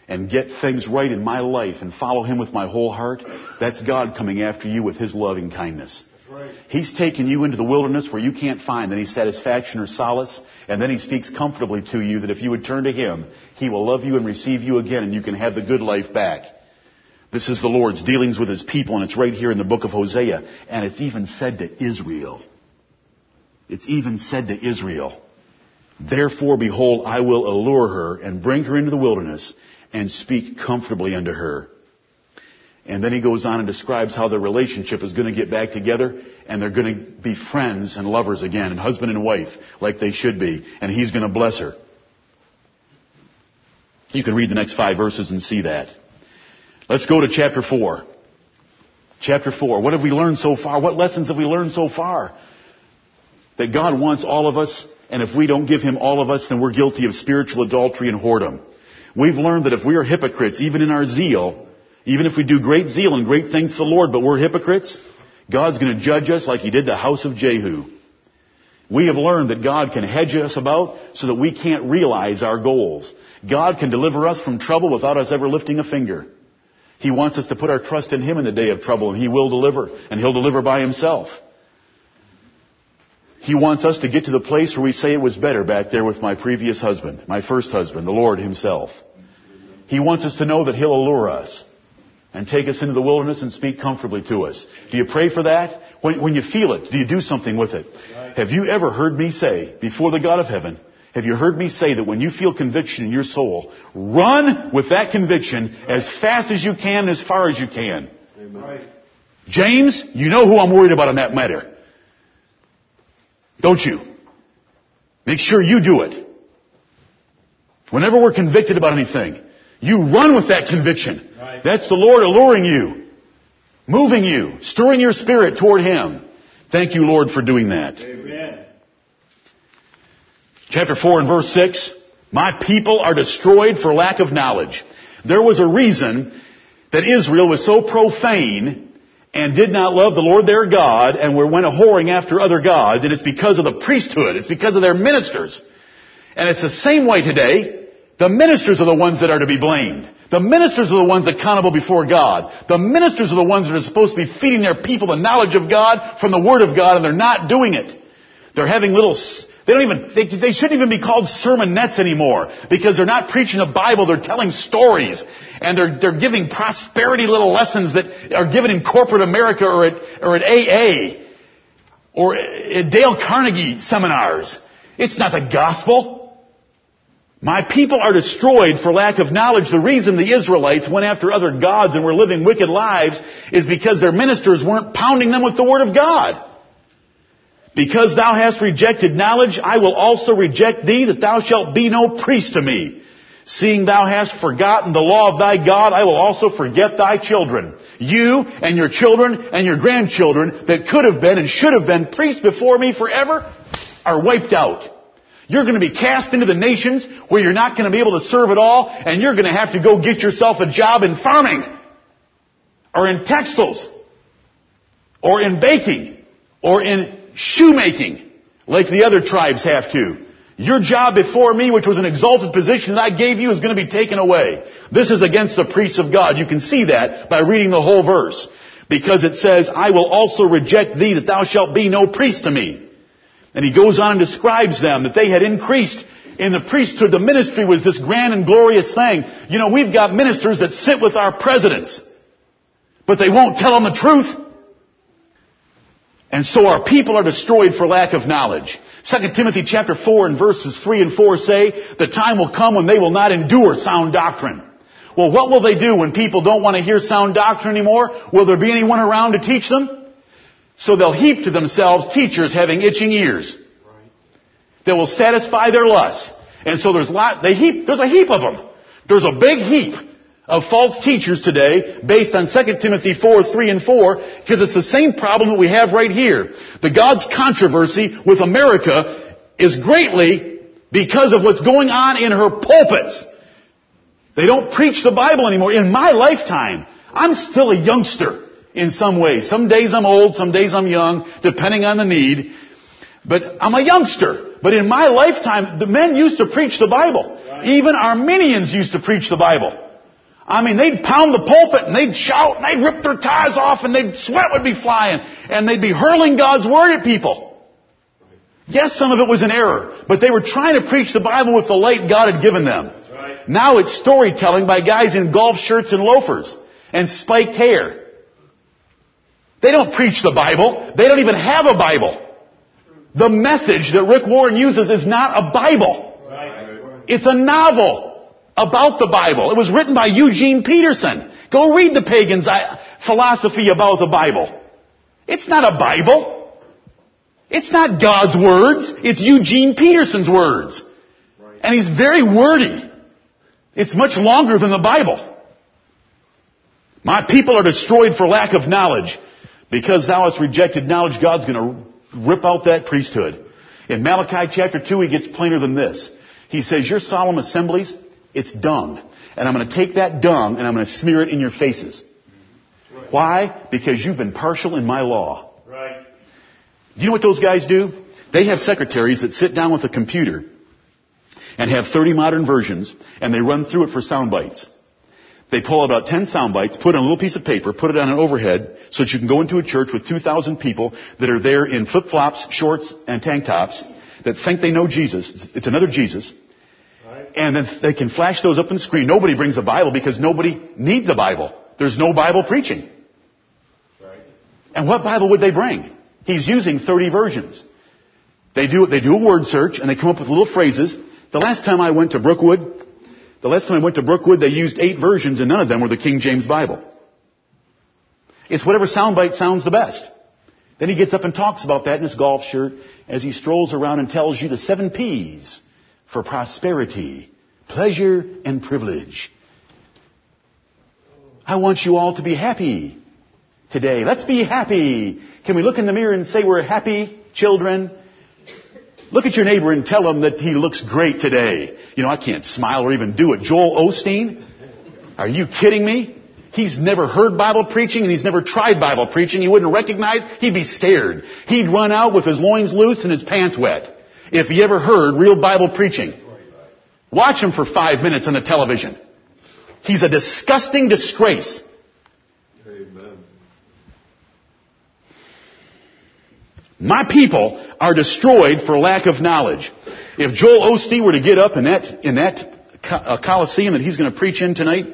and get things right in my life and follow Him with my whole heart, that's God coming after you with His loving kindness. Right. He's taken you into the wilderness where you can't find any satisfaction or solace, and then He speaks comfortably to you that if you would turn to Him, He will love you and receive you again, and you can have the good life back. This is the Lord's dealings with His people, and it's right here in the book of Hosea, and it's even said to Israel. It's even said to Israel. Therefore, behold, I will allure her and bring her into the wilderness and speak comfortably unto her. And then he goes on and describes how the relationship is going to get back together and they're going to be friends and lovers again and husband and wife like they should be. And he's going to bless her. You can read the next five verses and see that. Let's go to chapter four. Chapter four. What have we learned so far? What lessons have we learned so far? That God wants all of us, and if we don't give Him all of us, then we're guilty of spiritual adultery and whoredom. We've learned that if we are hypocrites, even in our zeal, even if we do great zeal and great things for the Lord, but we're hypocrites, God's going to judge us like He did the house of Jehu. We have learned that God can hedge us about so that we can't realize our goals. God can deliver us from trouble without us ever lifting a finger. He wants us to put our trust in Him in the day of trouble, and He will deliver, and He'll deliver by Himself. He wants us to get to the place where we say it was better back there with my previous husband, my first husband, the Lord Himself. He wants us to know that He'll allure us and take us into the wilderness and speak comfortably to us. Do you pray for that? When, when you feel it, do you do something with it? Have you ever heard me say, before the God of heaven, have you heard me say that when you feel conviction in your soul, run with that conviction as fast as you can, as far as you can? Amen. James, you know who I'm worried about on that matter. Don't you? Make sure you do it. Whenever we're convicted about anything, you run with that conviction. Right. That's the Lord alluring you, moving you, stirring your spirit toward Him. Thank you, Lord, for doing that. Amen. Chapter 4 and verse 6. My people are destroyed for lack of knowledge. There was a reason that Israel was so profane and did not love the Lord their God and were went a whoring after other gods, and it's because of the priesthood. It's because of their ministers. And it's the same way today. The ministers are the ones that are to be blamed. The ministers are the ones accountable before God. The ministers are the ones that are supposed to be feeding their people the knowledge of God from the Word of God, and they're not doing it. They're having little, they don't even, they, they shouldn't even be called sermonettes anymore because they're not preaching the Bible, they're telling stories. And they're, they're giving prosperity little lessons that are given in corporate America or at, or at AA or at Dale Carnegie seminars. It's not the gospel. My people are destroyed for lack of knowledge. The reason the Israelites went after other gods and were living wicked lives is because their ministers weren't pounding them with the Word of God. Because thou hast rejected knowledge, I will also reject thee, that thou shalt be no priest to me. Seeing thou hast forgotten the law of thy God, I will also forget thy children. You and your children and your grandchildren that could have been and should have been priests before me forever are wiped out. You're going to be cast into the nations where you're not going to be able to serve at all, and you're going to have to go get yourself a job in farming, or in textiles, or in baking, or in shoemaking, like the other tribes have to. Your job before me, which was an exalted position that I gave you, is going to be taken away. This is against the priests of God. You can see that by reading the whole verse. Because it says, I will also reject thee that thou shalt be no priest to me. And he goes on and describes them that they had increased in the priesthood. The ministry was this grand and glorious thing. You know, we've got ministers that sit with our presidents, but they won't tell them the truth. And so our people are destroyed for lack of knowledge. 2 Timothy chapter 4 and verses 3 and 4 say, the time will come when they will not endure sound doctrine. Well, what will they do when people don't want to hear sound doctrine anymore? Will there be anyone around to teach them? So they'll heap to themselves teachers having itching ears. That will satisfy their lusts. And so there's lot, they heap, there's a heap of them. There's a big heap of false teachers today based on 2 Timothy 4, 3 and 4 because it's the same problem that we have right here. The God's controversy with America is greatly because of what's going on in her pulpits. They don't preach the Bible anymore. In my lifetime, I'm still a youngster in some ways. Some days I'm old, some days I'm young, depending on the need. But I'm a youngster. But in my lifetime, the men used to preach the Bible. Even Arminians used to preach the Bible. I mean, they'd pound the pulpit and they'd shout and they'd rip their ties off and they'd sweat would be flying and they'd be hurling God's word at people. Yes, some of it was an error, but they were trying to preach the Bible with the light God had given them. Now it's storytelling by guys in golf shirts and loafers and spiked hair. They don't preach the Bible. They don't even have a Bible. The message that Rick Warren uses is not a Bible. Right. It's a novel about the Bible. It was written by Eugene Peterson. Go read the pagan's uh, philosophy about the Bible. It's not a Bible. It's not God's words. It's Eugene Peterson's words. And he's very wordy. It's much longer than the Bible. My people are destroyed for lack of knowledge. Because thou hast rejected knowledge, God's gonna rip out that priesthood. In Malachi chapter 2, he gets plainer than this. He says, your solemn assemblies, it's dung. And I'm gonna take that dung and I'm gonna smear it in your faces. Why? Because you've been partial in my law. Right. You know what those guys do? They have secretaries that sit down with a computer and have 30 modern versions and they run through it for sound bites. They pull about 10 sound bites, put it on a little piece of paper, put it on an overhead so that you can go into a church with 2,000 people that are there in flip-flops, shorts, and tank tops that think they know Jesus. It's another Jesus. Right. And then they can flash those up on the screen. Nobody brings a Bible because nobody needs a Bible. There's no Bible preaching. Right. And what Bible would they bring? He's using 30 versions. They do, they do a word search and they come up with little phrases. The last time I went to Brookwood, the last time I went to Brookwood, they used eight versions and none of them were the King James Bible. It's whatever soundbite sounds the best. Then he gets up and talks about that in his golf shirt as he strolls around and tells you the seven P's for prosperity, pleasure, and privilege. I want you all to be happy today. Let's be happy. Can we look in the mirror and say we're happy children? Look at your neighbor and tell him that he looks great today. You know, I can't smile or even do it. Joel Osteen? Are you kidding me? He's never heard Bible preaching and he's never tried Bible preaching. He wouldn't recognize. He'd be scared. He'd run out with his loins loose and his pants wet if he ever heard real Bible preaching. Watch him for five minutes on the television. He's a disgusting disgrace. Amen. My people are destroyed for lack of knowledge. If Joel Osteen were to get up in that, in that uh, coliseum that he's going to preach in tonight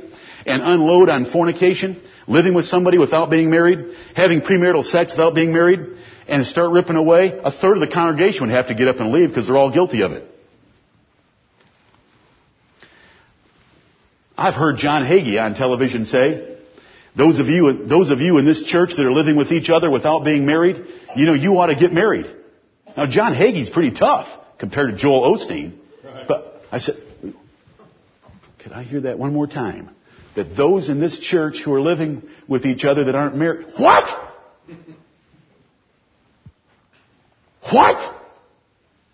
and unload on fornication, living with somebody without being married, having premarital sex without being married, and start ripping away, a third of the congregation would have to get up and leave because they're all guilty of it. I've heard John Hagee on television say, those of you, those of you in this church that are living with each other without being married, you know, you ought to get married. Now, John Hagee's pretty tough compared to Joel Osteen. But I said, could I hear that one more time? That those in this church who are living with each other that aren't married, what? What?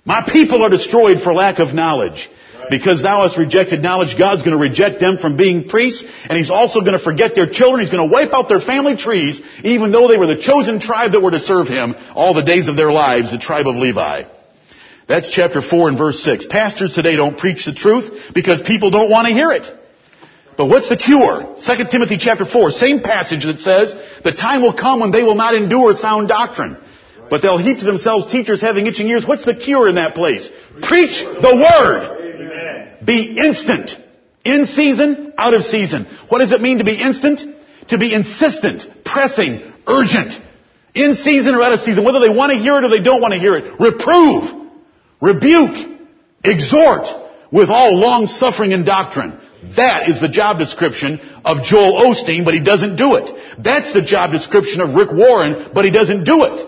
My people are destroyed for lack of knowledge. Because thou hast rejected knowledge, God's going to reject them from being priests, and He's also going to forget their children. He's going to wipe out their family trees, even though they were the chosen tribe that were to serve Him all the days of their lives, the tribe of Levi. That's chapter 4 and verse 6. Pastors today don't preach the truth because people don't want to hear it. But what's the cure? 2 Timothy chapter 4, same passage that says, the time will come when they will not endure sound doctrine. But they'll heap to themselves teachers having itching ears. What's the cure in that place? Preach the Word. Amen. Be instant. In season, out of season. What does it mean to be instant? To be insistent, pressing, urgent. In season or out of season. Whether they want to hear it or they don't want to hear it. Reprove, rebuke, exhort with all long suffering and doctrine. That is the job description of Joel Osteen, but he doesn't do it. That's the job description of Rick Warren, but he doesn't do it.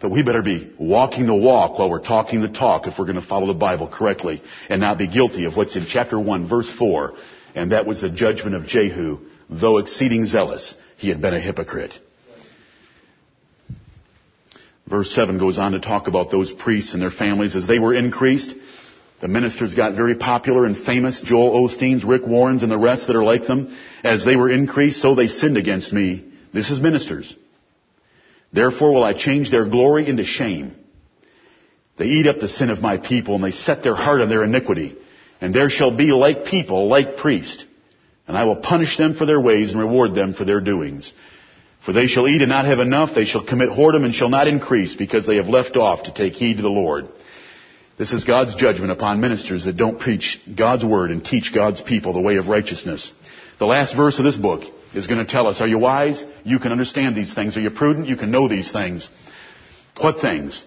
But we better be walking the walk while we're talking the talk if we're going to follow the Bible correctly and not be guilty of what's in chapter 1 verse 4. And that was the judgment of Jehu. Though exceeding zealous, he had been a hypocrite. Verse 7 goes on to talk about those priests and their families as they were increased. The ministers got very popular and famous. Joel Osteen's, Rick Warren's, and the rest that are like them. As they were increased, so they sinned against me. This is ministers. Therefore will I change their glory into shame. They eat up the sin of my people and they set their heart on their iniquity. And there shall be like people, like priests. And I will punish them for their ways and reward them for their doings. For they shall eat and not have enough. They shall commit whoredom and shall not increase because they have left off to take heed to the Lord. This is God's judgment upon ministers that don't preach God's word and teach God's people the way of righteousness. The last verse of this book is going to tell us, are you wise? You can understand these things. Are you prudent? You can know these things. What things?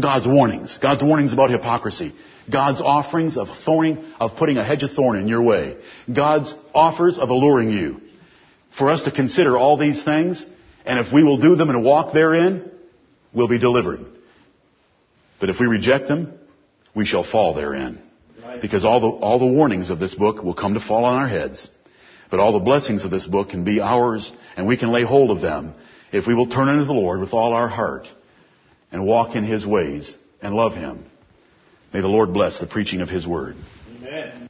God's warnings. God's warnings about hypocrisy. God's offerings of thorning, of putting a hedge of thorn in your way. God's offers of alluring you. For us to consider all these things, and if we will do them and walk therein, we'll be delivered. But if we reject them, we shall fall therein. Because all the, all the warnings of this book will come to fall on our heads. But all the blessings of this book can be ours, and we can lay hold of them if we will turn unto the Lord with all our heart and walk in His ways and love Him. May the Lord bless the preaching of His word. Amen.